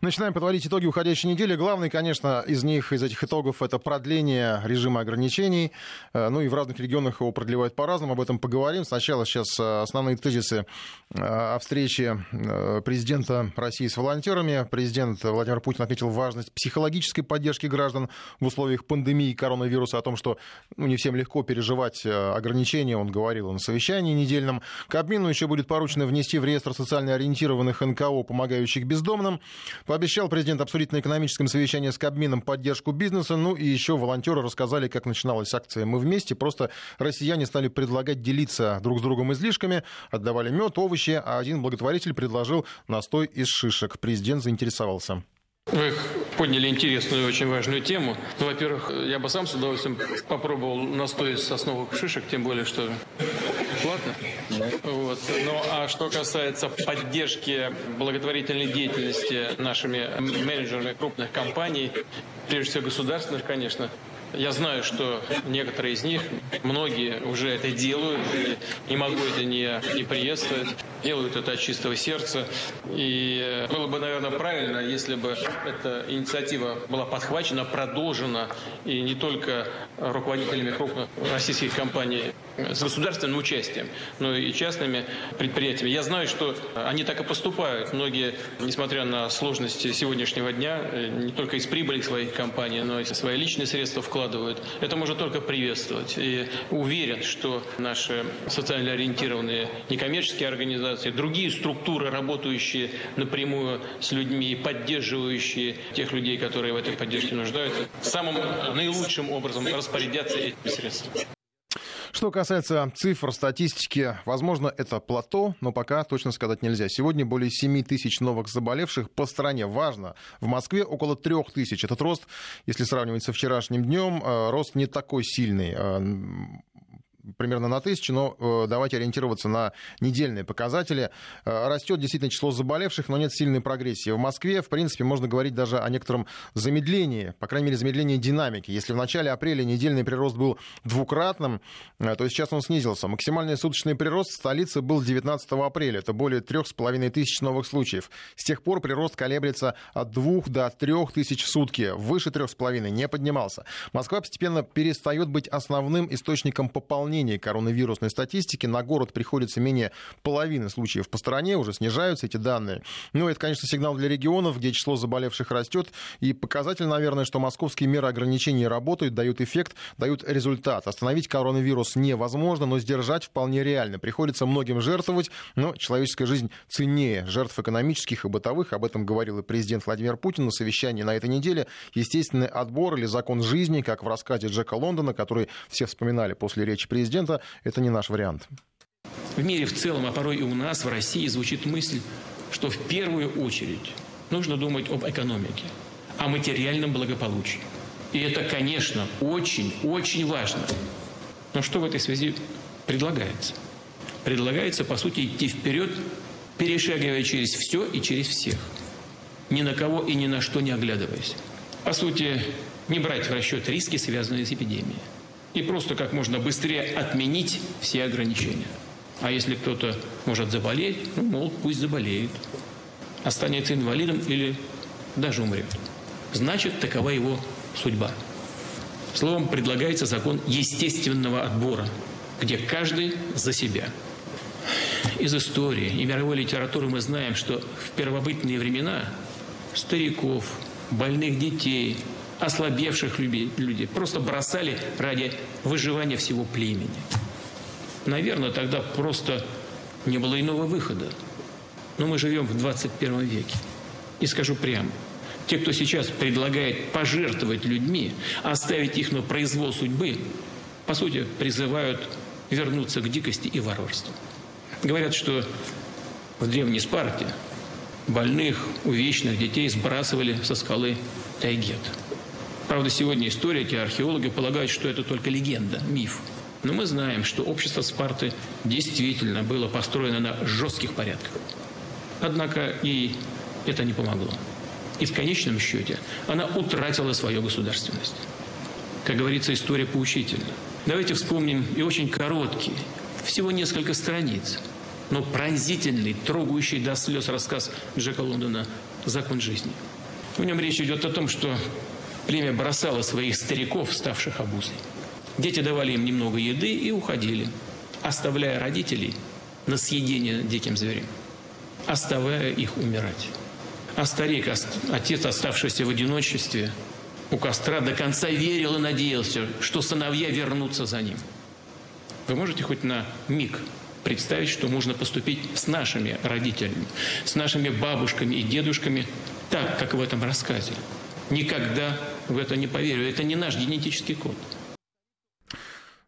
Начинаем подводить итоги уходящей недели. Главный, конечно, из них, из этих итогов, это продление режима ограничений. Э, ну и в разных регионах его продлевают по-разному. Об этом поговорим. Сначала сейчас э, основные тезисы э, о встрече президента России с волонтерами. Президент Владимир Путин отметил важность психологической поддержки граждан в условиях пандемии коронавируса, о том, что ну, не всем легко переживать ограничения. Он говорил на совещании недельном. Кабмину еще будет поручено внести в реестр социально ориентированных НКО, помогающих бездомным. Пообещал президент обсудить на экономическом совещании с Кабмином поддержку бизнеса. Ну и еще волонтеры рассказали, как начиналась акция «Мы вместе». Просто россияне стали предлагать делиться друг с другом излишками, отдавали мед, овощи, а один благотворитель предложил настой из шишек. Президент заинтересовался. Вы подняли интересную и очень важную тему. Ну, во-первых, я бы сам с удовольствием попробовал настой из сосновых шишек, тем более, что платно. Вот. Ну, а что касается поддержки благотворительной деятельности нашими менеджерами крупных компаний, прежде всего государственных, конечно, я знаю, что некоторые из них, многие уже это делают, и не могу это не, не приветствовать, делают это от чистого сердца. И было бы, наверное, правильно, если бы эта инициатива была подхвачена, продолжена, и не только руководителями крупных российских компаний с государственным участием, но и частными предприятиями. Я знаю, что они так и поступают. Многие, несмотря на сложности сегодняшнего дня, не только из прибыли своих компаний, но и свои личные средства вкладывают. Это можно только приветствовать. И уверен, что наши социально ориентированные некоммерческие организации, другие структуры, работающие напрямую с людьми, поддерживающие тех людей, которые в этой поддержке нуждаются, самым наилучшим образом распорядятся этими средствами. Что касается цифр, статистики, возможно, это плато, но пока точно сказать нельзя. Сегодня более 7 тысяч новых заболевших по стране. Важно, в Москве около 3 тысяч. Этот рост, если сравнивать со вчерашним днем, э, рост не такой сильный э, примерно на тысячу, но э, давайте ориентироваться на недельные показатели. Э, растет действительно число заболевших, но нет сильной прогрессии. В Москве, в принципе, можно говорить даже о некотором замедлении, по крайней мере, замедлении динамики. Если в начале апреля недельный прирост был двукратным, э, то сейчас он снизился. Максимальный суточный прирост в столице был 19 апреля. Это более трех с половиной тысяч новых случаев. С тех пор прирост колеблется от двух до трех тысяч в сутки. Выше трех с половиной не поднимался. Москва постепенно перестает быть основным источником пополнения изменении коронавирусной статистики на город приходится менее половины случаев по стране, уже снижаются эти данные. Ну, это, конечно, сигнал для регионов, где число заболевших растет. И показатель, наверное, что московские меры ограничений работают, дают эффект, дают результат. Остановить коронавирус невозможно, но сдержать вполне реально. Приходится многим жертвовать, но человеческая жизнь ценнее жертв экономических и бытовых. Об этом говорил и президент Владимир Путин на совещании на этой неделе. Естественный отбор или закон жизни, как в рассказе Джека Лондона, который все вспоминали после речи президента, президента, это не наш вариант. В мире в целом, а порой и у нас, в России, звучит мысль, что в первую очередь нужно думать об экономике, о материальном благополучии. И это, конечно, очень, очень важно. Но что в этой связи предлагается? Предлагается, по сути, идти вперед, перешагивая через все и через всех. Ни на кого и ни на что не оглядываясь. По сути, не брать в расчет риски, связанные с эпидемией и просто как можно быстрее отменить все ограничения. А если кто-то может заболеть, ну, мол, пусть заболеет. Останется инвалидом или даже умрет. Значит, такова его судьба. Словом, предлагается закон естественного отбора, где каждый за себя. Из истории и мировой литературы мы знаем, что в первобытные времена стариков, больных детей, ослабевших людей просто бросали ради выживания всего племени. Наверное, тогда просто не было иного выхода. Но мы живем в 21 веке. И скажу прямо, те, кто сейчас предлагает пожертвовать людьми, оставить их на произвол судьбы, по сути, призывают вернуться к дикости и варварству. Говорят, что в древней Спарте больных, увечных детей сбрасывали со скалы Тайгет. Правда, сегодня историки, археологи полагают, что это только легенда, миф. Но мы знаем, что общество Спарты действительно было построено на жестких порядках. Однако и это не помогло. И в конечном счете она утратила свою государственность. Как говорится, история поучительна. Давайте вспомним и очень короткий, всего несколько страниц, но пронзительный, трогающий до слез рассказ Джека Лондона закон жизни. В нем речь идет о том, что племя бросало своих стариков, ставших обузой. Дети давали им немного еды и уходили, оставляя родителей на съедение диким зверям, оставляя их умирать. А старик, отец, оставшийся в одиночестве, у костра до конца верил и надеялся, что сыновья вернутся за ним. Вы можете хоть на миг представить, что можно поступить с нашими родителями, с нашими бабушками и дедушками так, как в этом рассказе. Никогда в это не поверю. Это не наш генетический код.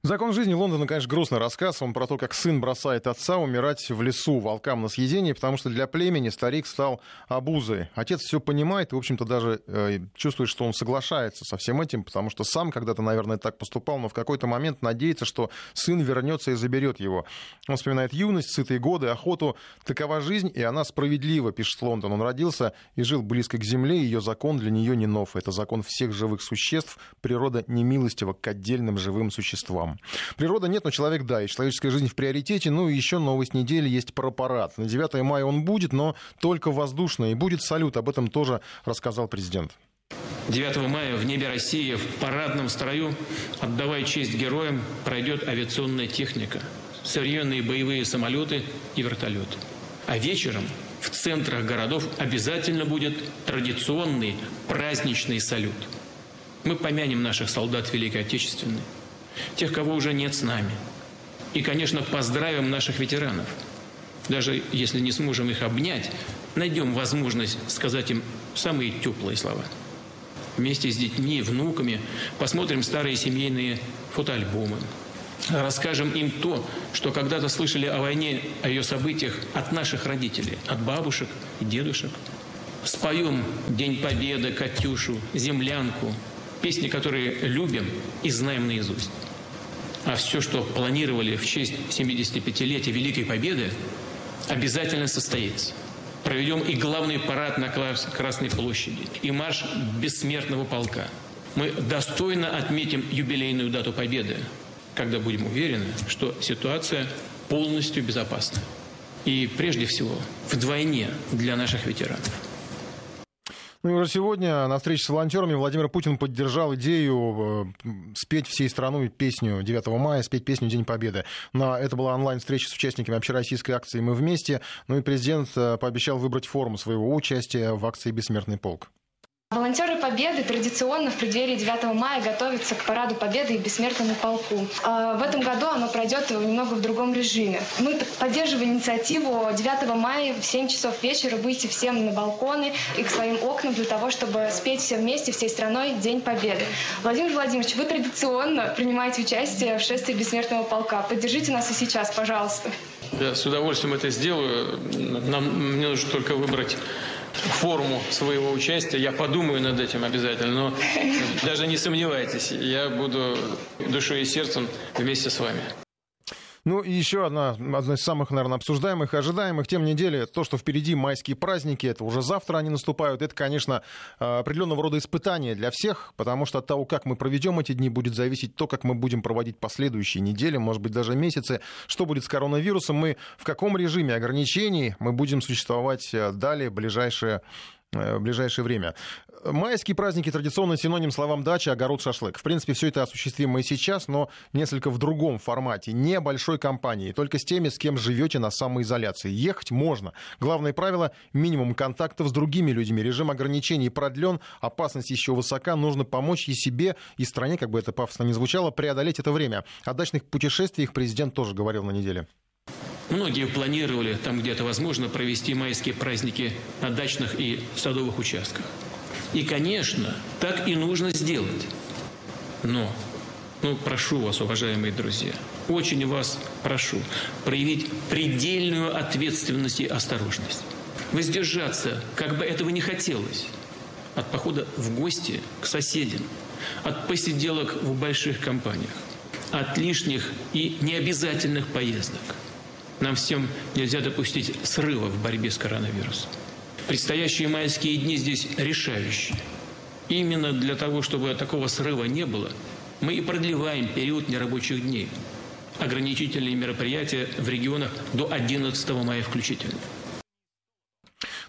Закон жизни Лондона, конечно, грустный рассказ. Он про то, как сын бросает отца умирать в лесу волкам на съедение, потому что для племени старик стал обузой. Отец все понимает и, в общем-то, даже э, чувствует, что он соглашается со всем этим, потому что сам когда-то, наверное, так поступал, но в какой-то момент надеется, что сын вернется и заберет его. Он вспоминает юность, сытые годы, охоту. Такова жизнь, и она справедлива, пишет Лондон. Он родился и жил близко к земле, и ее закон для нее не нов. Это закон всех живых существ. Природа немилостива к отдельным живым существам вам. Природа нет, но человек да, и человеческая жизнь в приоритете. Ну и еще новость недели есть про парад. На 9 мая он будет, но только воздушный. И будет салют, об этом тоже рассказал президент. 9 мая в небе России в парадном строю, отдавая честь героям, пройдет авиационная техника, современные боевые самолеты и вертолеты. А вечером в центрах городов обязательно будет традиционный праздничный салют. Мы помянем наших солдат Великой Отечественной, тех, кого уже нет с нами. И, конечно, поздравим наших ветеранов. Даже если не сможем их обнять, найдем возможность сказать им самые теплые слова. Вместе с детьми, внуками посмотрим старые семейные фотоальбомы. Расскажем им то, что когда-то слышали о войне, о ее событиях от наших родителей, от бабушек и дедушек. Споем День Победы, Катюшу, Землянку, песни, которые любим и знаем наизусть. А все, что планировали в честь 75-летия Великой Победы, обязательно состоится. Проведем и главный парад на Красной площади, и марш бессмертного полка. Мы достойно отметим юбилейную дату Победы, когда будем уверены, что ситуация полностью безопасна. И прежде всего вдвойне для наших ветеранов. Ну и уже сегодня на встрече с волонтерами Владимир Путин поддержал идею э, спеть всей страной песню 9 мая, спеть песню День Победы. На это была онлайн-встреча с участниками общероссийской акции «Мы вместе». Ну и президент э, пообещал выбрать форму своего участия в акции «Бессмертный полк». Волонтеры Победы традиционно в преддверии 9 мая готовятся к Параду Победы и Бессмертному полку. А, в этом году оно пройдет немного в другом режиме. Мы поддерживаем инициативу 9 мая в 7 часов вечера выйти всем на балконы и к своим окнам для того, чтобы спеть все вместе, всей страной День Победы. Владимир Владимирович, вы традиционно принимаете участие в шествии Бессмертного полка. Поддержите нас и сейчас, пожалуйста. Я с удовольствием это сделаю. Нам, мне нужно только выбрать форму своего участия. Я подумаю над этим обязательно, но даже не сомневайтесь, я буду душой и сердцем вместе с вами. Ну и еще одна, одна из самых, наверное, обсуждаемых и ожидаемых. Тем недели, то, что впереди майские праздники, это уже завтра они наступают, это, конечно, определенного рода испытание для всех, потому что от того, как мы проведем эти дни, будет зависеть то, как мы будем проводить последующие недели, может быть, даже месяцы, что будет с коронавирусом, мы в каком режиме ограничений мы будем существовать э, далее, ближайшие в ближайшее время. Майские праздники традиционно синоним словам дача, огород, шашлык. В принципе, все это осуществимо и сейчас, но несколько в другом формате, не большой компании, только с теми, с кем живете на самоизоляции. Ехать можно. Главное правило – минимум контактов с другими людьми. Режим ограничений продлен, опасность еще высока, нужно помочь и себе, и стране, как бы это пафосно не звучало, преодолеть это время. О дачных путешествиях президент тоже говорил на неделе. Многие планировали, там где это возможно, провести майские праздники на дачных и садовых участках. И, конечно, так и нужно сделать. Но, ну, прошу вас, уважаемые друзья, очень вас прошу проявить предельную ответственность и осторожность. Воздержаться, как бы этого не хотелось, от похода в гости к соседям, от посиделок в больших компаниях, от лишних и необязательных поездок – нам всем нельзя допустить срыва в борьбе с коронавирусом. Предстоящие майские дни здесь решающие. Именно для того, чтобы такого срыва не было, мы и продлеваем период нерабочих дней. Ограничительные мероприятия в регионах до 11 мая включительно.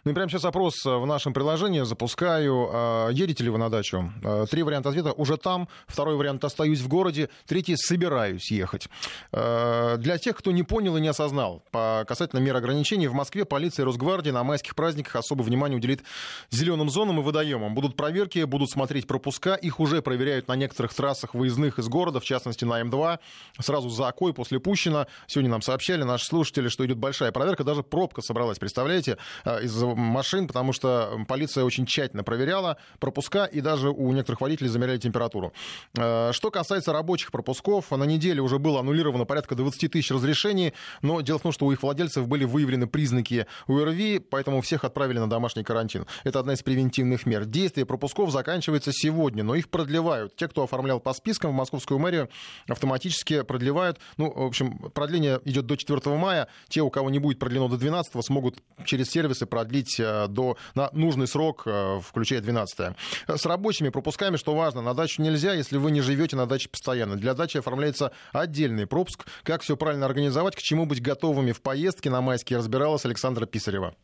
Ну и прямо сейчас опрос в нашем приложении запускаю. А, едете ли вы на дачу? А, три варианта ответа. Уже там. Второй вариант. Остаюсь в городе. Третий. Собираюсь ехать. А, для тех, кто не понял и не осознал, по касательно мер ограничений, в Москве полиция и Росгвардия на майских праздниках особое внимание уделит зеленым зонам и водоемам. Будут проверки, будут смотреть пропуска. Их уже проверяют на некоторых трассах выездных из города, в частности на М2. Сразу за Окой после Пущина. Сегодня нам сообщали наши слушатели, что идет большая проверка. Даже пробка собралась, представляете, из машин, потому что полиция очень тщательно проверяла пропуска и даже у некоторых водителей замеряли температуру. Э, что касается рабочих пропусков, на неделе уже было аннулировано порядка 20 тысяч разрешений, но дело в том, что у их владельцев были выявлены признаки УРВИ, поэтому всех отправили на домашний карантин. Это одна из превентивных мер. Действие пропусков заканчивается сегодня, но их продлевают. Те, кто оформлял по спискам в московскую мэрию, автоматически продлевают. Ну, в общем, продление идет до 4 мая. Те, у кого не будет продлено до 12, смогут через сервисы продлить э, до, на нужный срок, э, включая 12 С рабочими пропусками, что важно, на дачу нельзя, если вы не живете на даче постоянно. Для дачи оформляется отдельный пропуск. Как все правильно организовать, к чему быть готовыми в поездке на майские разбиралась Александра Писарева.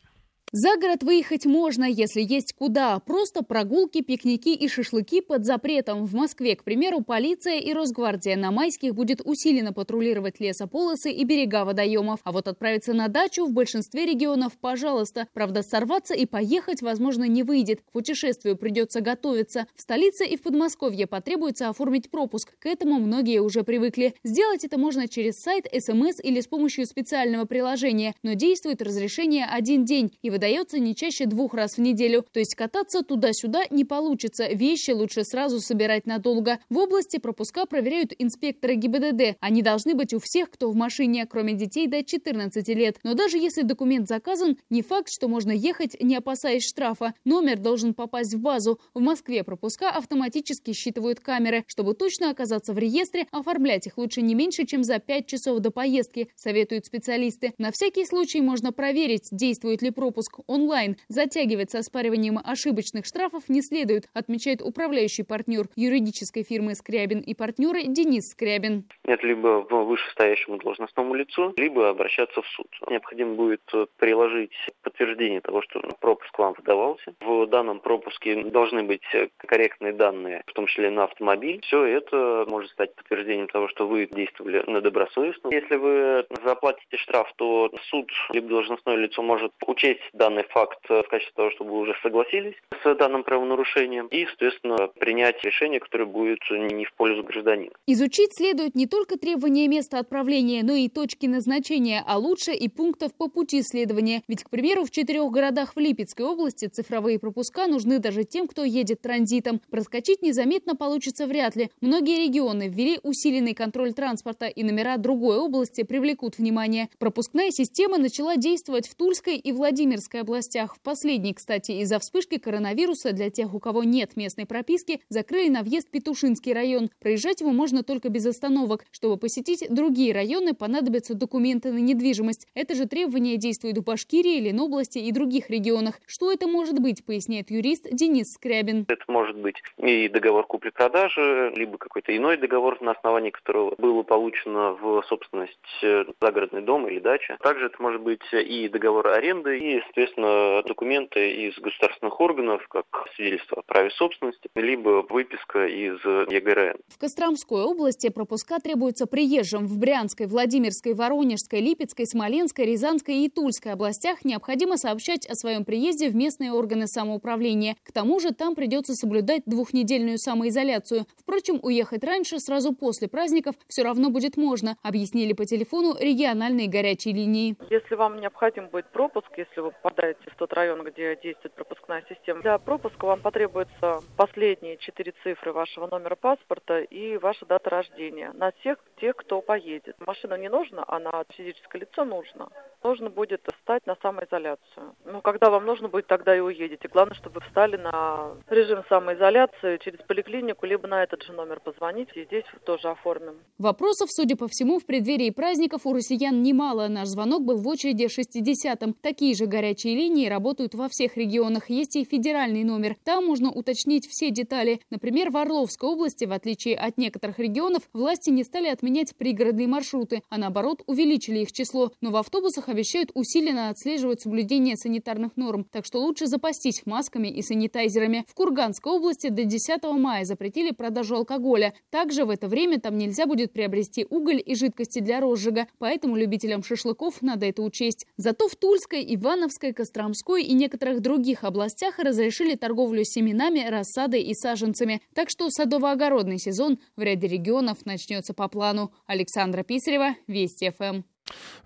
За город выехать можно, если есть куда. Просто прогулки, пикники и шашлыки под запретом. В Москве, к примеру, полиция и Росгвардия на майских будет усиленно патрулировать лесополосы и берега водоемов. А вот отправиться на дачу в большинстве регионов – пожалуйста. Правда, сорваться и поехать, возможно, не выйдет. К путешествию придется готовиться. В столице и в Подмосковье потребуется оформить пропуск. К этому многие уже привыкли. Сделать это можно через сайт, СМС или с помощью специального приложения. Но действует разрешение один день. И выдается не чаще двух раз в неделю. То есть кататься туда-сюда не получится. Вещи лучше сразу собирать надолго. В области пропуска проверяют инспекторы ГИБДД. Они должны быть у всех, кто в машине, кроме детей до 14 лет. Но даже если документ заказан, не факт, что можно ехать, не опасаясь штрафа. Номер должен попасть в базу. В Москве пропуска автоматически считывают камеры. Чтобы точно оказаться в реестре, оформлять их лучше не меньше, чем за 5 часов до поездки, советуют специалисты. На всякий случай можно проверить, действует ли пропуск пропуск онлайн. Затягивать со оспариванием ошибочных штрафов не следует, отмечает управляющий партнер юридической фирмы «Скрябин» и партнеры Денис Скрябин. Нет, либо в вышестоящему должностному лицу, либо обращаться в суд. Необходимо будет приложить подтверждение того, что пропуск вам выдавался. В данном пропуске должны быть корректные данные, в том числе на автомобиль. Все это может стать подтверждением того, что вы действовали на добросовестно. Если вы заплатите штраф, то суд либо должностное лицо может учесть данный факт в качестве того, чтобы уже согласились с данным правонарушением и, соответственно, принять решение, которое будет не в пользу гражданина. Изучить следует не только требования места отправления, но и точки назначения, а лучше и пунктов по пути следования. Ведь, к примеру, в четырех городах в Липецкой области цифровые пропуска нужны даже тем, кто едет транзитом. Проскочить незаметно получится вряд ли. Многие регионы ввели усиленный контроль транспорта, и номера другой области привлекут внимание. Пропускная система начала действовать в Тульской и Владимирской Владимирской областях. В последней, кстати, из-за вспышки коронавируса для тех, у кого нет местной прописки, закрыли на въезд Петушинский район. Проезжать его можно только без остановок. Чтобы посетить другие районы, понадобятся документы на недвижимость. Это же требование действует в Башкирии, Ленобласти и других регионах. Что это может быть, поясняет юрист Денис Скрябин. Это может быть и договор купли-продажи, либо какой-то иной договор, на основании которого было получено в собственность э, загородный дом или дача. Также это может быть и договор аренды, и соответственно, документы из государственных органов, как свидетельство о праве собственности, либо выписка из ЕГРН. В Костромской области пропуска требуются приезжим. В Брянской, Владимирской, Воронежской, Липецкой, Смоленской, Рязанской и Тульской областях необходимо сообщать о своем приезде в местные органы самоуправления. К тому же там придется соблюдать двухнедельную самоизоляцию. Впрочем, уехать раньше, сразу после праздников, все равно будет можно, объяснили по телефону региональные горячие линии. Если вам необходим будет пропуск, если вы попадаете в тот район, где действует пропускная система. Для пропуска вам потребуются последние четыре цифры вашего номера паспорта и ваша дата рождения на всех тех, кто поедет. Машина не нужна, а на физическое лицо нужно. Нужно будет встать на самоизоляцию. Ну, когда вам нужно будет, тогда и уедете. Главное, чтобы встали на режим самоизоляции через поликлинику, либо на этот же номер позвоните, и здесь тоже оформим. Вопросов, судя по всему, в преддверии праздников у россиян немало. Наш звонок был в очереди 60-м. Такие же горячие линии работают во всех регионах. Есть и федеральный номер. Там можно уточнить все детали. Например, в Орловской области, в отличие от некоторых регионов, власти не стали отменять пригородные маршруты, а наоборот увеличили их число. Но в автобусах обещают усиленно отслеживать соблюдение санитарных норм, так что лучше запастись масками и санитайзерами. В Курганской области до 10 мая запретили продажу алкоголя. Также в это время там нельзя будет приобрести уголь и жидкости для розжига, поэтому любителям шашлыков надо это учесть. Зато в Тульской, Ивановской, Костромской и некоторых других областях разрешили торговлю семенами, рассадой и саженцами. Так что садово-огородный сезон в ряде регионов начнется по плану. Александра Писарева, Вести ФМ.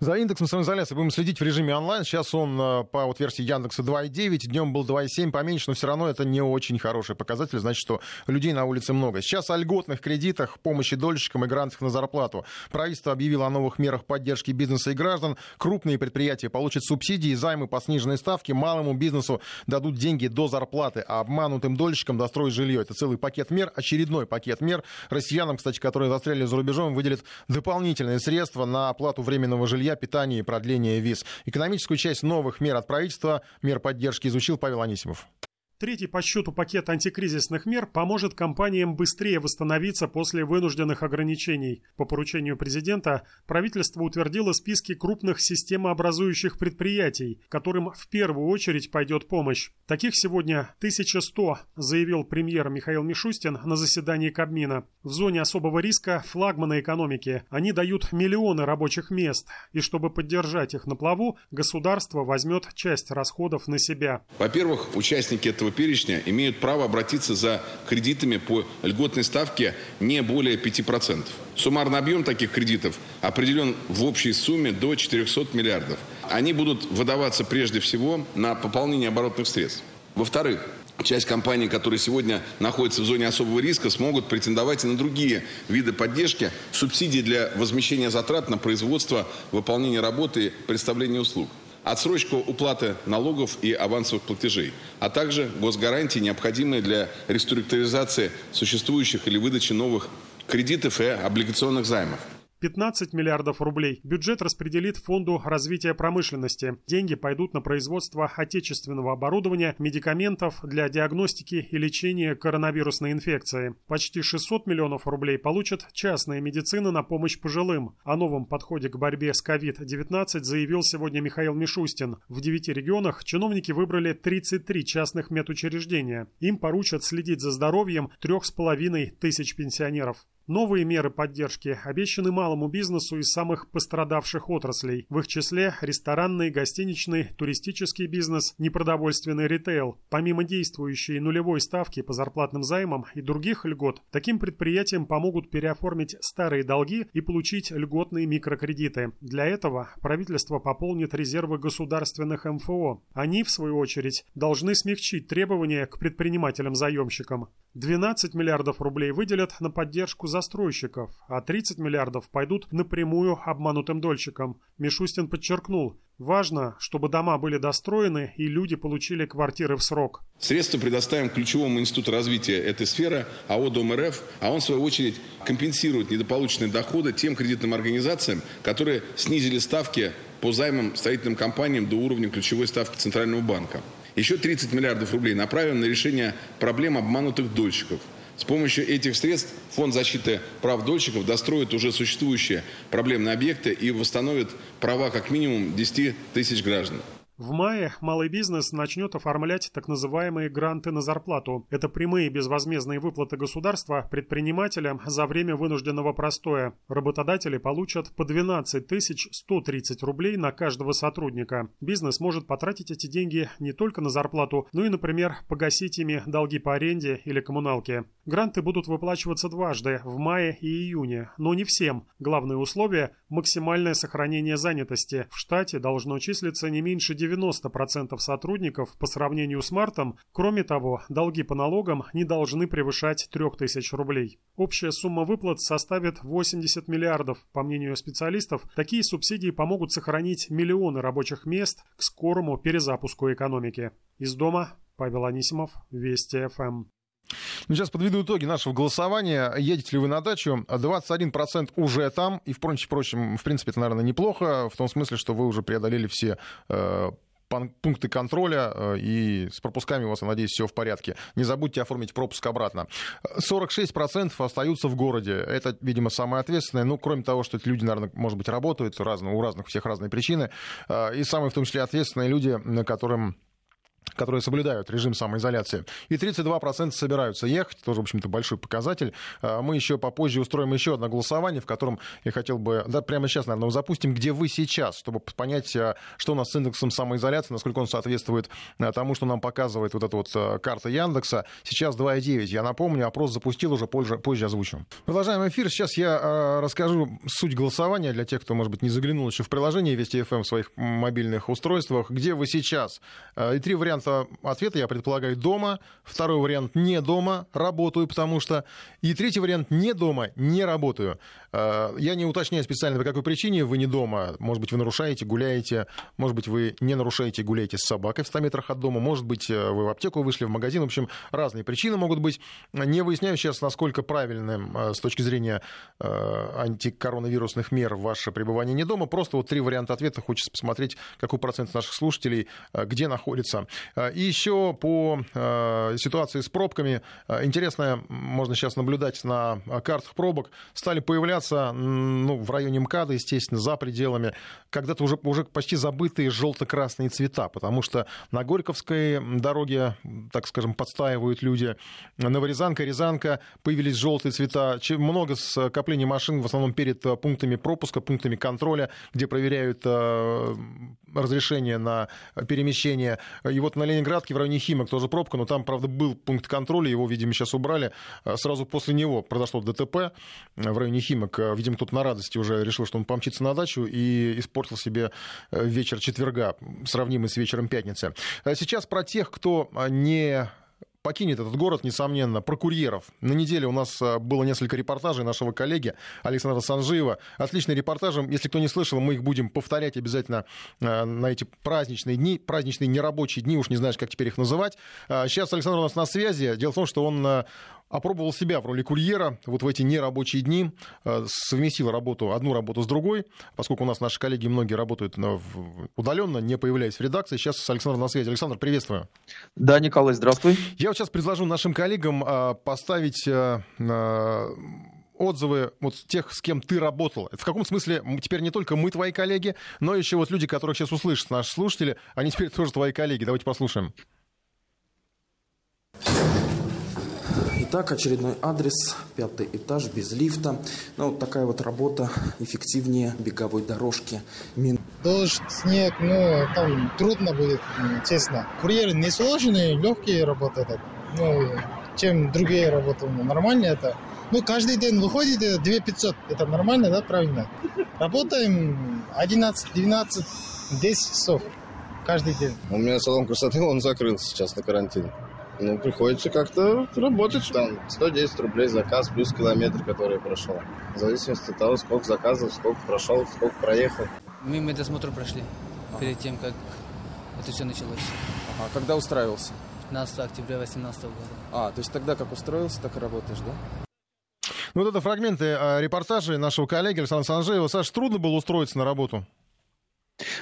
За индексом самоизоляции будем следить в режиме онлайн. Сейчас он э, по вот версии Яндекса 2,9, днем был 2,7, поменьше, но все равно это не очень хороший показатель, значит, что людей на улице много. Сейчас о льготных кредитах, помощи дольщикам и грантах на зарплату. Правительство объявило о новых мерах поддержки бизнеса и граждан. Крупные предприятия получат субсидии, займы по сниженной ставке, малому бизнесу дадут деньги до зарплаты, а обманутым дольщикам достроить жилье. Это целый пакет мер, очередной пакет мер. Россиянам, кстати, которые застряли за рубежом, выделят дополнительные средства на оплату временного временного жилья, питания и продления виз. Экономическую часть новых мер от правительства, мер поддержки изучил Павел Анисимов. Третий по счету пакет антикризисных мер поможет компаниям быстрее восстановиться после вынужденных ограничений. По поручению президента правительство утвердило списки крупных системообразующих предприятий, которым в первую очередь пойдет помощь. Таких сегодня 1100, заявил премьер Михаил Мишустин на заседании Кабмина. В зоне особого риска флагманы экономики. Они дают миллионы рабочих мест. И чтобы поддержать их на плаву, государство возьмет часть расходов на себя. Во-первых, участники этого перечня имеют право обратиться за кредитами по льготной ставке не более 5%. Суммарный объем таких кредитов определен в общей сумме до 400 миллиардов. Они будут выдаваться прежде всего на пополнение оборотных средств. Во-вторых, часть компаний, которые сегодня находятся в зоне особого риска, смогут претендовать и на другие виды поддержки, субсидии для возмещения затрат на производство, выполнение работы представление услуг отсрочку уплаты налогов и авансовых платежей, а также госгарантии, необходимые для реструктуризации существующих или выдачи новых кредитов и облигационных займов. 15 миллиардов рублей бюджет распределит Фонду развития промышленности. Деньги пойдут на производство отечественного оборудования, медикаментов для диагностики и лечения коронавирусной инфекции. Почти 600 миллионов рублей получат частная медицина на помощь пожилым. О новом подходе к борьбе с COVID-19 заявил сегодня Михаил Мишустин. В 9 регионах чиновники выбрали 33 частных медучреждения. Им поручат следить за здоровьем 3,5 тысяч пенсионеров. Новые меры поддержки обещаны малому бизнесу из самых пострадавших отраслей. В их числе ресторанный, гостиничный, туристический бизнес, непродовольственный ритейл. Помимо действующей нулевой ставки по зарплатным займам и других льгот, таким предприятиям помогут переоформить старые долги и получить льготные микрокредиты. Для этого правительство пополнит резервы государственных МФО. Они, в свою очередь, должны смягчить требования к предпринимателям-заемщикам. 12 миллиардов рублей выделят на поддержку застройщиков, а 30 миллиардов пойдут напрямую обманутым дольщикам. Мишустин подчеркнул, важно, чтобы дома были достроены и люди получили квартиры в срок. Средства предоставим ключевому институту развития этой сферы, АО Дом РФ, а он, в свою очередь, компенсирует недополученные доходы тем кредитным организациям, которые снизили ставки по займам строительным компаниям до уровня ключевой ставки Центрального банка. Еще 30 миллиардов рублей направим на решение проблем обманутых дольщиков. С помощью этих средств Фонд защиты прав дольщиков достроит уже существующие проблемные объекты и восстановит права как минимум 10 тысяч граждан. В мае малый бизнес начнет оформлять так называемые гранты на зарплату. Это прямые безвозмездные выплаты государства предпринимателям за время вынужденного простоя. Работодатели получат по 12 130 рублей на каждого сотрудника. Бизнес может потратить эти деньги не только на зарплату, но и, например, погасить ими долги по аренде или коммуналке. Гранты будут выплачиваться дважды, в мае и июне, но не всем. Главное условие – максимальное сохранение занятости. В штате должно числиться не меньше 90 90% сотрудников по сравнению с мартом, кроме того, долги по налогам не должны превышать 3000 рублей. Общая сумма выплат составит 80 миллиардов. По мнению специалистов, такие субсидии помогут сохранить миллионы рабочих мест к скорому перезапуску экономики. Из дома Павел Анисимов, Вести ФМ. Ну, сейчас подведу итоги нашего голосования. Едете ли вы на дачу? 21% уже там. И, впрочем, в принципе, это, наверное, неплохо. В том смысле, что вы уже преодолели все э, пункты контроля, и с пропусками у вас, я надеюсь, все в порядке. Не забудьте оформить пропуск обратно. 46% остаются в городе. Это, видимо, самое ответственное. Ну, кроме того, что эти люди, наверное, может быть, работают, разные, у разных всех разные причины. И самые, в том числе, ответственные люди, которым которые соблюдают режим самоизоляции. И 32% собираются ехать, тоже, в общем-то, большой показатель. А, мы еще попозже устроим еще одно голосование, в котором я хотел бы, да, прямо сейчас, наверное, запустим, где вы сейчас, чтобы понять, а, что у нас с индексом самоизоляции, насколько он соответствует а, тому, что нам показывает вот эта вот карта Яндекса. Сейчас 2,9. Я напомню, опрос запустил, уже позже, позже озвучу. Продолжаем эфир. Сейчас я расскажу суть голосования для тех, кто, может быть, не заглянул еще в приложение Вести FM эм в своих мобильных устройствах. Где вы сейчас? И три варианта варианта ответа, я предполагаю, дома. Второй вариант не дома, работаю, потому что. И третий вариант не дома, не работаю. Э, я не уточняю специально, по какой причине вы не дома. Может быть, вы нарушаете, гуляете. Может быть, вы не нарушаете, гуляете с собакой в 100 метрах от дома. Может быть, э, вы в аптеку вышли, в магазин. В общем, разные причины могут быть. Не выясняю сейчас, насколько правильным э, с точки зрения антикоронавирусных мер ваше пребывание не дома. Просто вот три варианта ответа. Хочется посмотреть, какой процент наших слушателей где находится. И еще по ситуации с пробками. Интересно, можно сейчас наблюдать на картах пробок. Стали появляться ну, в районе МКАДа, естественно, за пределами, когда-то уже, уже почти забытые желто-красные цвета, потому что на Горьковской дороге, так скажем, подстаивают люди. Новорязанка, Рязанка, появились желтые цвета. Много скоплений машин, в основном перед пунктами пропуска, пунктами контроля, где проверяют разрешение на перемещение. И вот на Ленинградке в районе Химок тоже пробка, но там, правда, был пункт контроля, его, видимо, сейчас убрали. Э, сразу после него произошло ДТП в районе Химок э, видимо, тут на радости уже решил, что он помчится на дачу и испортил себе э, вечер четверга, сравнимый с вечером пятницы. А сейчас про тех, кто не покинет этот город, несомненно, про курьеров. На неделе у нас было несколько репортажей нашего коллеги Александра Санжиева. Отличные репортажи. Если кто не слышал, мы их будем повторять обязательно на эти праздничные дни, праздничные нерабочие дни, уж не знаешь, как теперь их называть. А сейчас Александр у нас на связи. Дело в том, что он опробовал себя в роли курьера вот в эти нерабочие дни, э, совместил работу, одну работу с другой, поскольку у нас наши коллеги многие работают удаленно, не появляясь в редакции. Сейчас с Александром на связи. Александр, приветствую. Да, Николай, здравствуй. Я вот сейчас предложу нашим коллегам э, поставить э, отзывы вот тех, с кем ты работал. В каком смысле теперь не только мы твои коллеги, но еще вот люди, которых сейчас услышат наши слушатели, они теперь тоже твои коллеги. Давайте послушаем. Итак, очередной адрес, пятый этаж, без лифта. Ну, вот такая вот работа, эффективнее беговой дорожки. Мин... Дождь, снег, ну, там трудно будет, честно. Курьеры не сложные, легкие работы. Ну, чем другие работы. Ну, нормально это. Ну, каждый день выходит 2500. Это нормально, да, правильно? Работаем 11, 12, 10 часов каждый день. У меня салон красоты, он закрылся сейчас на карантин. Ну, приходится как-то работать. Там 110 рублей заказ плюс километр, который прошел. В зависимости от того, сколько заказов, сколько прошел, сколько проехал. Мы медосмотр прошли а. перед тем, как это все началось. А когда устраивался? 15 октября 2018 года. А, то есть тогда как устроился, так и работаешь, да? Ну, вот это фрагменты а, репортажей нашего коллеги Александра Санжеева. Саш, трудно было устроиться на работу?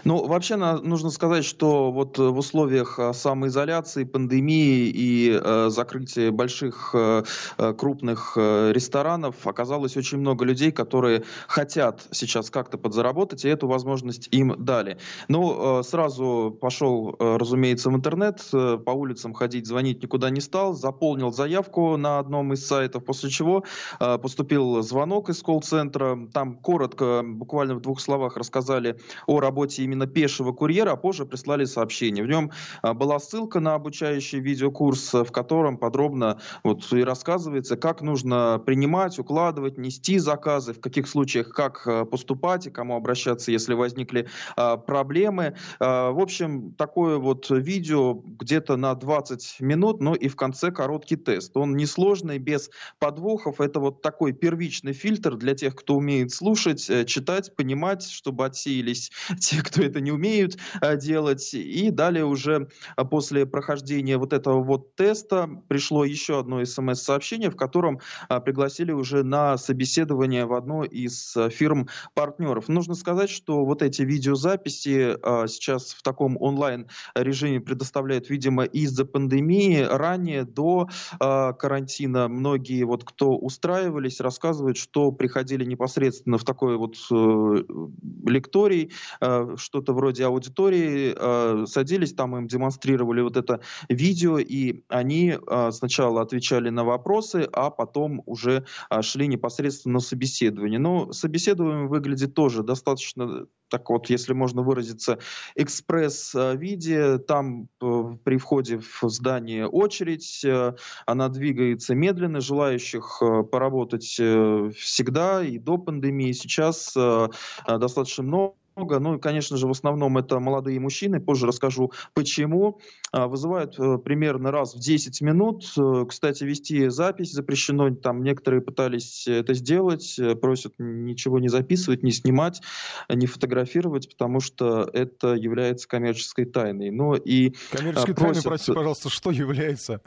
Ну, вообще нужно сказать, что вот в условиях э, самоизоляции, пандемии и э, закрытия больших э, э, крупных э, ресторанов оказалось очень много людей, которые хотят сейчас как-то подзаработать, и эту возможность им дали. Ну, э, сразу пошел, э, разумеется, в интернет, э, по улицам ходить, звонить никуда не стал, заполнил заявку на одном из сайтов, после чего э, поступил звонок из колл-центра, там коротко, буквально в двух словах рассказали о работе работе именно пешего курьера, а позже прислали сообщение. В нем а, была ссылка на обучающий видеокурс, в котором подробно вот и рассказывается, как нужно принимать, укладывать, нести заказы, в каких случаях как а, поступать и кому обращаться, если возникли а, проблемы. В общем, такое вот видео где-то на 20 минут, но и в конце короткий тест. Он несложный, без подвохов. Это вот такой первичный фильтр для тех, кто умеет слушать, э, читать, понимать, чтобы отсеялись те, кто это не умеют делать. И далее уже после прохождения вот этого вот теста пришло еще одно смс-сообщение, в котором пригласили уже на собеседование в одну из фирм-партнеров. Нужно сказать, что вот эти видеозаписи сейчас в таком онлайн-режиме предоставляют, видимо, из-за пандемии. Ранее, до карантина, многие вот кто устраивались, рассказывают, что приходили непосредственно в такой вот э, лекторий, э, что-то вроде аудитории, э, садились, там им демонстрировали вот это видео, и они э, сначала отвечали на вопросы, а потом уже э, шли непосредственно на собеседование. Но собеседование выглядит тоже достаточно так вот, если можно выразиться, экспресс-виде. Там э, при входе в здание очередь, э, она двигается медленно, желающих поработать всегда и до пандемии, сейчас достаточно много много. Ну и, конечно же, в основном это молодые мужчины. Позже расскажу, почему. А, вызывают э, примерно раз в 10 минут. Э, кстати, вести запись запрещено. Там некоторые пытались это сделать. Э, просят ничего не записывать, не снимать, не фотографировать, потому что это является коммерческой тайной. Но и Коммерческой просят... тайной, простите, пожалуйста, что является?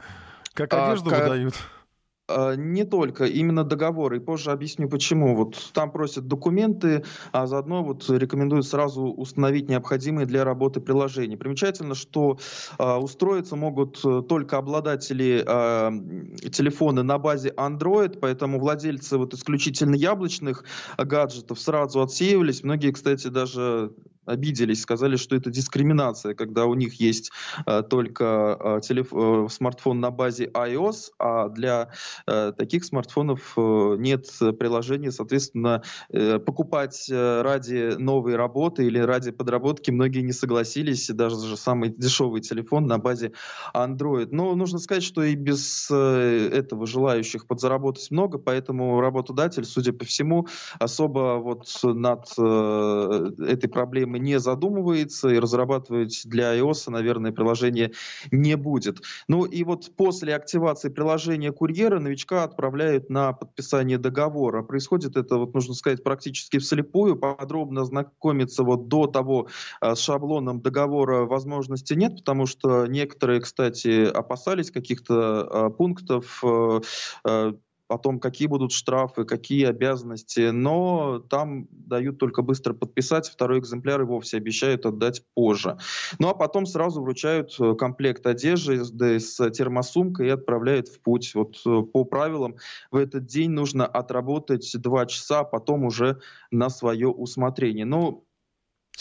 Как а, одежду а, выдают? А, не только, именно договоры. И позже объясню почему. Вот там просят документы, а заодно вот рекомендуют сразу установить необходимые для работы приложения. Примечательно, что э, устроиться могут э, только обладатели э, телефона на базе Android, поэтому владельцы вот исключительно яблочных гаджетов сразу отсеивались. Многие, кстати, даже обиделись, сказали, что это дискриминация, когда у них есть э, только э, телеф- э, смартфон на базе iOS, а для э, таких смартфонов э, нет приложения, соответственно, э, покупать э, ради новой работы или ради подработки многие не согласились, даже же самый дешевый телефон на базе Android. Но нужно сказать, что и без э, этого желающих подзаработать много, поэтому работодатель, судя по всему, особо вот над э, этой проблемой не задумывается и разрабатывать для iOS, наверное, приложение не будет. Ну и вот после активации приложения курьера новичка отправляют на подписание договора. Происходит это, вот нужно сказать, практически вслепую. Подробно знакомиться вот до того а, с шаблоном договора возможности нет, потому что некоторые, кстати, опасались каких-то а, пунктов, а, о том, какие будут штрафы, какие обязанности, но там дают только быстро подписать, второй экземпляр и вовсе обещают отдать позже. Ну а потом сразу вручают э, комплект одежды с термосумкой и отправляют в путь. Вот э, по правилам в этот день нужно отработать два часа, а потом уже на свое усмотрение. Ну,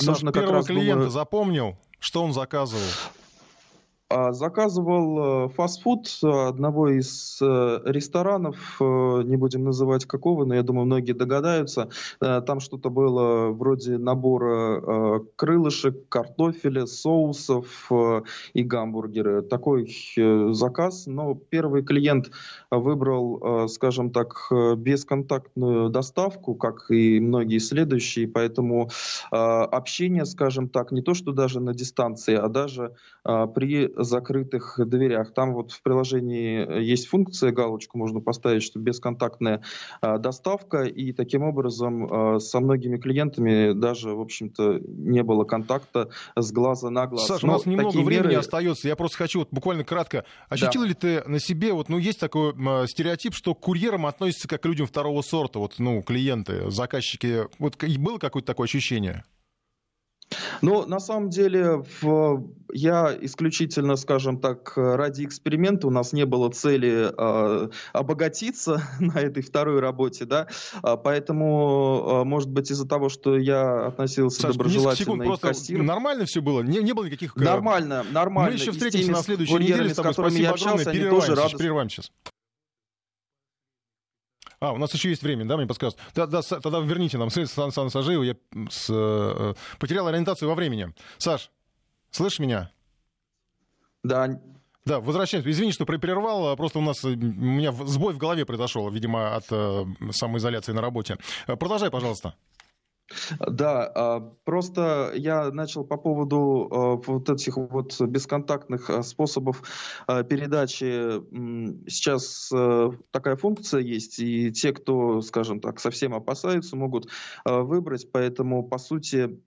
нужно как раз клиента думаю... запомнил, что он заказывал? А, заказывал э, фастфуд одного из э, ресторанов, э, не будем называть какого, но я думаю, многие догадаются. Там что-то было вроде набора крылышек, картофеля, соусов и гамбургеры. Такой заказ, но первый клиент выбрал, скажем так, бесконтактную доставку, как и многие следующие, поэтому общение, скажем так, не то что даже на дистанции, а даже при закрытых дверях. Там вот в приложении есть функция, галочку можно поставить, что бесконтактная а, доставка, и таким образом а, со многими клиентами даже, в общем-то, не было контакта с глаза на глаз. Саша, Но у нас немного времени меры... остается, я просто хочу вот буквально кратко. Ощутил да. ли ты на себе, вот, ну, есть такой э, стереотип, что к курьерам относятся как к людям второго сорта, вот, ну, клиенты, заказчики. Вот было какое-то такое ощущение? Ну, на самом деле, в, я исключительно, скажем так, ради эксперимента, у нас не было цели э, обогатиться на этой второй работе, да, а, поэтому, э, может быть, из-за того, что я относился Саш, доброжелательно секунд, просто кассир... нормально все было? Не, не было никаких... Э, нормально, нормально. Мы еще встретимся на следующей неделе с тобой. Спасибо огромное. Перерываем, тоже рад... перерываем сейчас. А, у нас еще есть время, да, мне подсказывают. Да, да, тогда верните нам Сан, Сан Сажиева, я с, э, потерял ориентацию во времени. Саш, слышишь меня? Да. Да, возвращаемся. Извини, что прервал, а просто у нас э, у меня сбой в голове произошел, видимо, от э, самоизоляции на работе. Э, продолжай, пожалуйста. Да, а, просто я начал по поводу а, вот этих вот бесконтактных а, способов передачи. Сейчас такая функция есть, и те, кто, скажем так, совсем опасаются, могут выбрать, поэтому, по сути,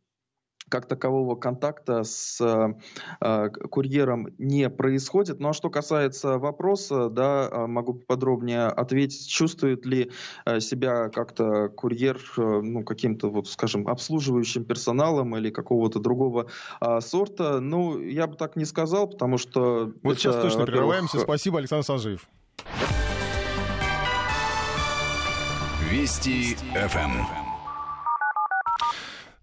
как такового контакта с э, курьером не происходит. Ну а что касается вопроса, да, а, могу подробнее ответить, чувствует ли э, себя как-то курьер, э, ну, каким-то, вот, скажем, обслуживающим персоналом или какого-то другого э, сорта. Ну, я бы так не сказал, потому что... Вот это, сейчас точно прерываемся. Спасибо, Александр Санжиев. Вести ФМ.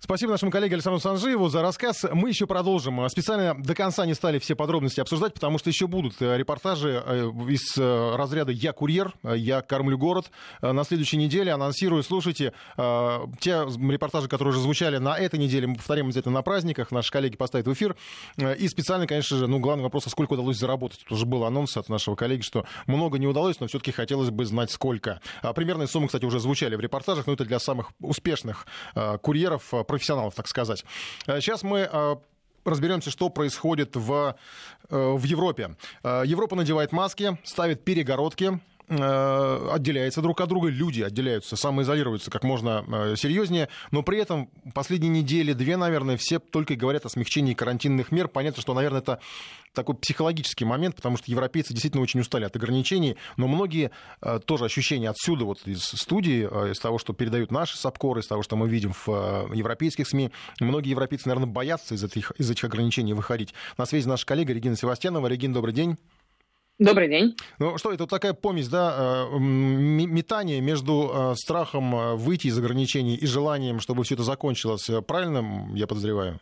Спасибо нашему коллеге Александру Санжиеву за рассказ. Мы еще продолжим. Специально до конца не стали все подробности обсуждать, потому что еще будут э, репортажи э, из э, разряда «Я курьер», «Я кормлю город». На следующей неделе анонсирую, слушайте, те репортажи, которые уже звучали на этой неделе, мы повторим обязательно на праздниках, наши коллеги поставят в эфир. И специально, конечно же, ну, главный вопрос, а сколько удалось заработать. Тут уже был анонс от нашего коллеги, что много не удалось, но все-таки хотелось бы знать, сколько. Примерные суммы, кстати, уже звучали в репортажах, но это для самых успешных курьеров, профессионалов, так сказать. Э, сейчас мы э, разберемся, что происходит в, э, в Европе. Европа надевает маски, ставит перегородки, отделяются друг от друга, люди отделяются, самоизолируются как можно серьезнее, но при этом последние недели, две, наверное, все только говорят о смягчении карантинных мер. Понятно, что, наверное, это такой психологический момент, потому что европейцы действительно очень устали от ограничений, но многие э, тоже ощущения отсюда, вот из студии, э, из того, что передают наши САПКОРы, из того, что мы видим в э, европейских СМИ, многие европейцы, наверное, боятся из этих, из этих ограничений выходить. На связи наша коллега Регина Севастьянова. Регина, добрый день. Добрый день. Ну что, это вот такая помесь, да, метание между страхом выйти из ограничений и желанием, чтобы все это закончилось. Правильно я подозреваю?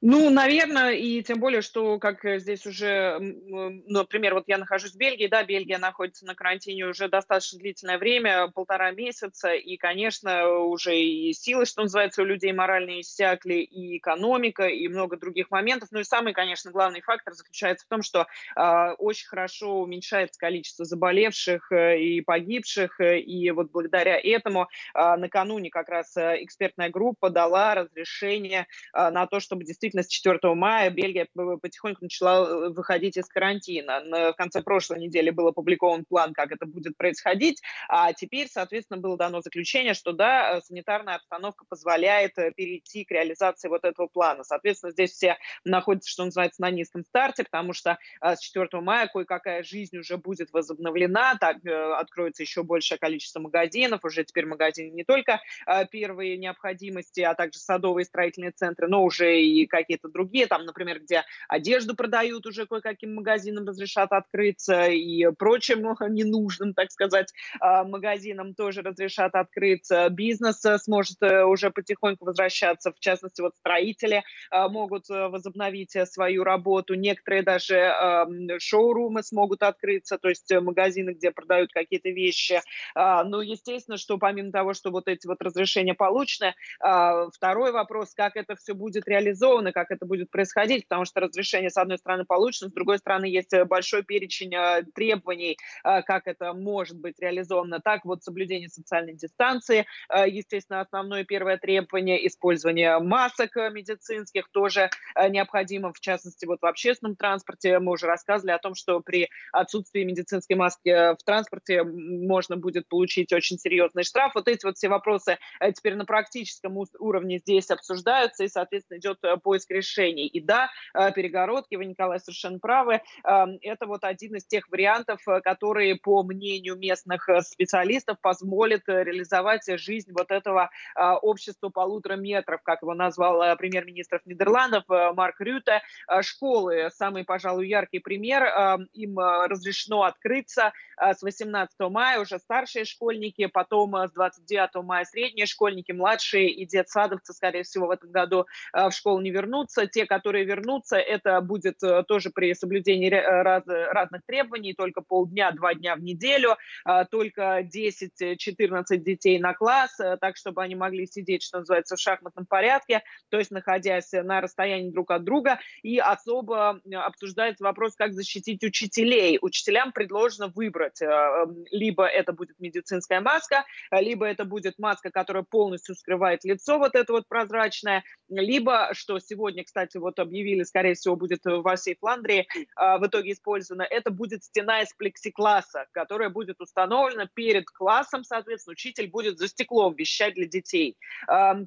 Ну, наверное, и тем более, что, как здесь уже, например, вот я нахожусь в Бельгии, да, Бельгия находится на карантине уже достаточно длительное время, полтора месяца, и, конечно, уже и силы, что называется, у людей морально иссякли, и экономика, и много других моментов. Ну и самый, конечно, главный фактор заключается в том, что э, очень хорошо уменьшается количество заболевших э, и погибших, э, и вот благодаря этому э, накануне как раз экспертная группа дала разрешение э, на то, чтобы действительно действительно с 4 мая Бельгия потихоньку начала э, выходить из карантина. В конце прошлой недели был опубликован план, как это будет происходить, а теперь, соответственно, было дано заключение, что да, э, санитарная обстановка позволяет э, перейти к реализации вот этого плана. Соответственно, здесь все находятся, что называется, на низком старте, потому что с 4 мая кое-какая жизнь уже будет возобновлена, так откроется еще большее количество магазинов, уже теперь магазины не только первые необходимости, а также садовые строительные центры, но уже и какие-то другие, там, например, где одежду продают, уже кое-каким магазинам разрешат открыться, и прочим ненужным, так сказать, а, магазинам тоже разрешат открыться. Бизнес э, сможет э, уже потихоньку возвращаться, в частности, вот строители могут э, возобновить свою работу, некоторые даже шоурумы смогут открыться, то есть магазины, где продают какие-то вещи. Ну, естественно, что помимо того, что вот эти вот разрешения получены, второй вопрос, как это все будет реализовано, стороны, как это будет происходить, потому что разрешение, с одной стороны, получено, с другой стороны, есть э, большой перечень э, требований, э, как это может быть реализовано. Так вот, соблюдение социальной дистанции, естественно, основное первое требование, использование масок медицинских тоже необходимо, в частности, вот в общественном транспорте. Мы уже рассказывали о том, что при отсутствии медицинской маски в транспорте можно будет получить очень серьезный штраф. Вот эти вот все вопросы теперь на практическом уровне здесь обсуждаются, и, соответственно, идет поиск поиск решений. И да, э, перегородки, вы, Николай, совершенно правы, эм, это вот один из тех вариантов, э, которые, по мнению местных э, специалистов, позволит реализовать жизнь вот этого общества полутора метров, как его назвал премьер-министр Нидерландов Марк Рюте. Школы, самый, пожалуй, яркий пример, эм, им разрешено открыться с 18 мая, уже старшие школьники, потом с 29 мая средние школьники, младшие и детсадовцы, скорее всего, в этом году в школу не вернутся вернутся. Те, которые вернутся, это будет э, тоже при соблюдении э, раз, разных требований, только полдня, два дня в неделю, а, только 10-14 детей на класс, э, так, чтобы они могли сидеть, что называется, в шахматном порядке, то есть находясь на расстоянии друг от друга. И особо обсуждается вопрос, как защитить учителей. Учителям предложено выбрать, либо это будет медицинская маска, либо это будет маска, которая полностью скрывает лицо, вот это вот прозрачное, либо, что сегодня сегодня, кстати, вот объявили, скорее всего, будет во всей Фландрии в итоге использована, это будет стена из плексикласса, которая будет установлена перед классом, соответственно, учитель будет за стеклом вещать для детей.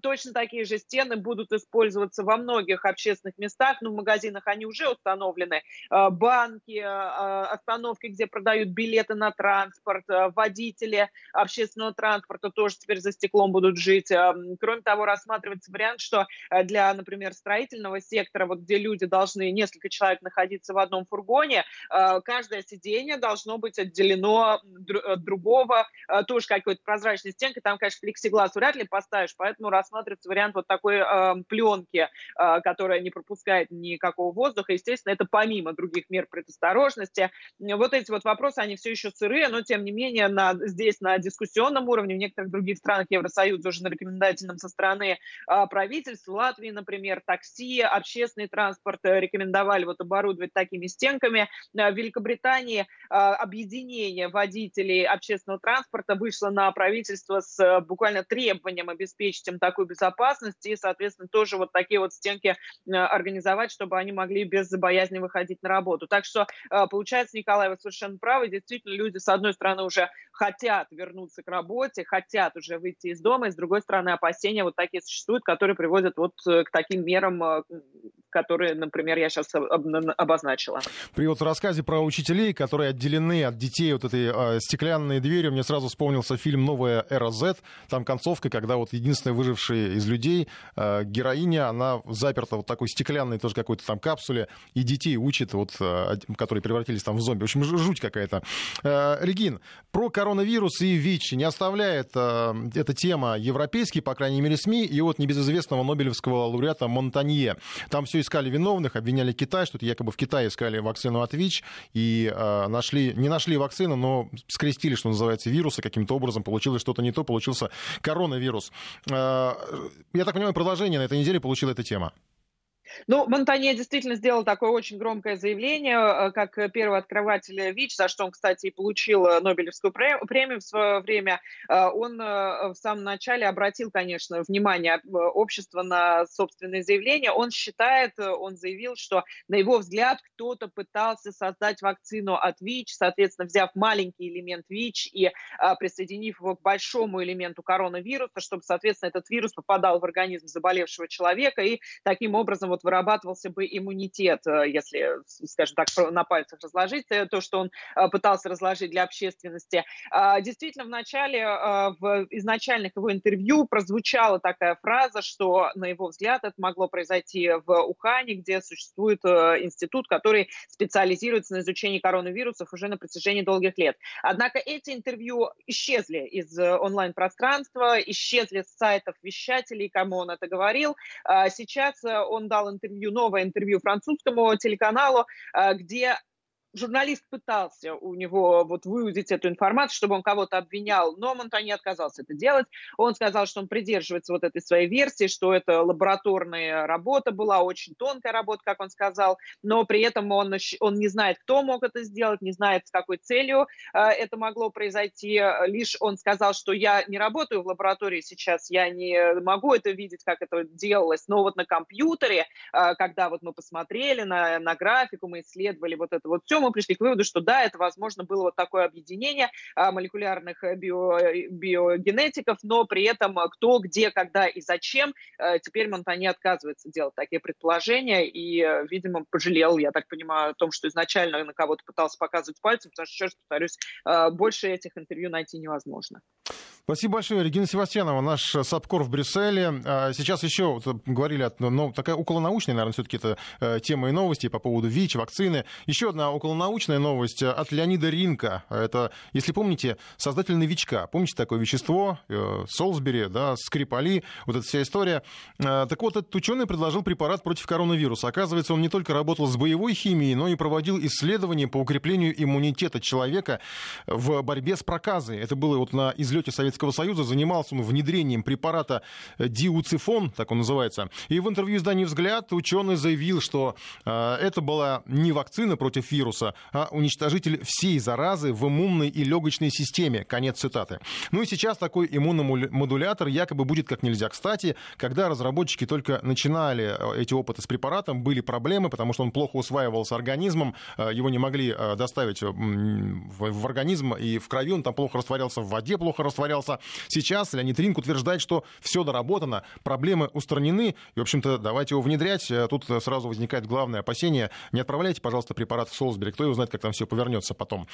Точно такие же стены будут использоваться во многих общественных местах, ну, в магазинах они уже установлены, банки, остановки, где продают билеты на транспорт, водители общественного транспорта тоже теперь за стеклом будут жить. Кроме того, рассматривается вариант, что для, например, строительного сектора, вот где люди должны, несколько человек находиться в одном фургоне, э, каждое сиденье должно быть отделено от другого, э, тоже какой-то прозрачной стенкой, там, конечно, плексиглаз вряд ли поставишь, поэтому рассматривается вариант вот такой э, пленки, э, которая не пропускает никакого воздуха, естественно, это помимо других мер предосторожности. Вот эти вот вопросы, они все еще сырые, но, тем не менее, на, здесь на дискуссионном уровне, в некоторых других странах Евросоюза уже на рекомендательном со стороны э, правительства, Латвии, например, такси, общественный транспорт э, рекомендовали вот оборудовать такими стенками. Э, в Великобритании объединение водителей общественного транспорта вышло на правительство с буквально требованием обеспечить им такую безопасность и, соответственно, тоже вот такие вот стенки организовать, чтобы они могли без боязни выходить на работу. Так что, получается, Николай, вы совершенно правы, действительно, люди, с одной стороны, уже хотят вернуться к работе, хотят уже выйти из дома, и с другой стороны опасения вот такие существуют, которые приводят вот э, к таким мерам, э, которые, например, я сейчас обозначила. При вот рассказе про учителей, которые отделены от детей вот этой э, стеклянной дверью, мне сразу вспомнился фильм «Новая эра Z». Там концовка, когда вот единственная выжившая из людей, э, героиня, она заперта вот такой стеклянной тоже какой-то там капсуле, и детей учит, вот, э, которые превратились там в зомби. В общем, жуть какая-то. Э, Регин, про коронавирус и ВИЧ не оставляет э, эта тема европейские, по крайней мере, СМИ, и вот небезызвестного нобелевского лауреата Монтанье. Там все искали виновных, обвиняли Китай, что якобы в Китае искали вакцину от ВИЧ, и э, нашли, не нашли вакцину, но скрестили, что называется, вирусы каким-то образом, получилось что-то не то, получился коронавирус. Э, я так понимаю, продолжение на этой неделе получила эта тема. Ну, Монтанье действительно сделал такое очень громкое заявление, э, как первый открыватель ВИЧ, за что он, кстати, и получил э, Нобелевскую премию в свое время. Э, он в самом начале обратил, конечно, внимание общества на собственные заявления. Он считает, он заявил, что, на его взгляд, кто-то пытался создать вакцину от ВИЧ, соответственно, взяв маленький элемент ВИЧ и присоединив его к большому элементу коронавируса, чтобы, соответственно, этот вирус попадал в организм заболевшего человека и таким образом вот вот вырабатывался бы иммунитет, э, если, скажем так, на пальцах разложить, э, то, что он э, пытался разложить для общественности. А, действительно, в начале, в изначальных его интервью прозвучала такая фраза, что, на его взгляд, это могло произойти в Ухане, где существует институт, который специализируется на изучении коронавирусов уже на протяжении долгих лет. Однако эти интервью исчезли из онлайн-пространства, исчезли с сайтов вещателей, кому он это говорил. А, сейчас он дал интервью, новое интервью французскому телеканалу, э, где журналист пытался у него вот выудить эту информацию, чтобы он кого-то обвинял, но Монтани отказался это делать. Он сказал, что он придерживается вот этой своей версии, что это лабораторная работа была, очень тонкая работа, как он сказал, но при этом он, он не знает, кто мог это сделать, не знает, с какой целью э, это могло произойти. Лишь он сказал, что я не работаю в лаборатории сейчас, я не могу это видеть, как это делалось, но вот на компьютере, э, когда вот мы посмотрели на, на графику, мы исследовали вот это вот все, мы пришли к выводу, что да, это, возможно, было вот такое объединение а, молекулярных э, био, э, биогенетиков, но при этом кто, где, когда и зачем, э, теперь Монтани отказывается делать такие предположения и, видимо, пожалел, я так понимаю, о том, что изначально на кого-то пытался показывать пальцем, потому что, еще раз повторюсь, больше этих интервью найти невозможно. Спасибо большое. Регина Севастьянова, наш САПКОР в Брюсселе. А, сейчас еще вот, говорили, ну, такая околонаучная, наверное, все-таки это тема и новости по поводу ВИЧ, вакцины. Еще одна около научная новость от Леонида Ринка. Это, если помните, создатель новичка. Помните такое вещество? Э, Солсбери, да, Скрипали, вот эта вся история. Э, так вот, этот ученый предложил препарат против коронавируса. Оказывается, он не только работал с боевой химией, но и проводил исследования по укреплению иммунитета человека в борьбе с проказой. Это было вот на излете Советского Советского Союза. Занимался он внедрением препарата диуцифон, так он называется. И в интервью изданию «Взгляд» ученый заявил, что э, это была не вакцина против вируса, а уничтожитель всей заразы в иммунной и легочной системе. Конец цитаты. Ну и сейчас такой иммуномодулятор якобы будет как нельзя кстати. Когда разработчики только начинали э, эти опыты с препаратом, были проблемы, потому что он плохо усваивался организмом, э, его не могли э, доставить в организм и в крови, он там плохо растворялся, в воде плохо растворялся. Сейчас Леонид Ринк утверждает, что все доработано, проблемы устранены, и, в общем-то, давайте его внедрять. Тут сразу возникает главное опасение. Не отправляйте, пожалуйста, препарат в Солсбери, кто его знает, как там все повернется потом.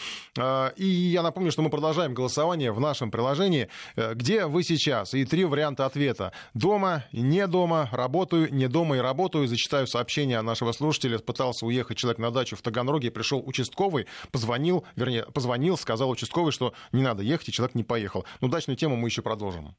И я напомню, что мы продолжаем голосование в нашем приложении. Где вы сейчас? И три варианта ответа. Дома, не дома, работаю, не дома и работаю. Зачитаю сообщение нашего слушателя. Пытался уехать человек на дачу в Таганроге, пришел участковый, позвонил, вернее, позвонил, сказал участковый, что не надо ехать, и человек не поехал. Ну, дачную тему мы еще продолжим.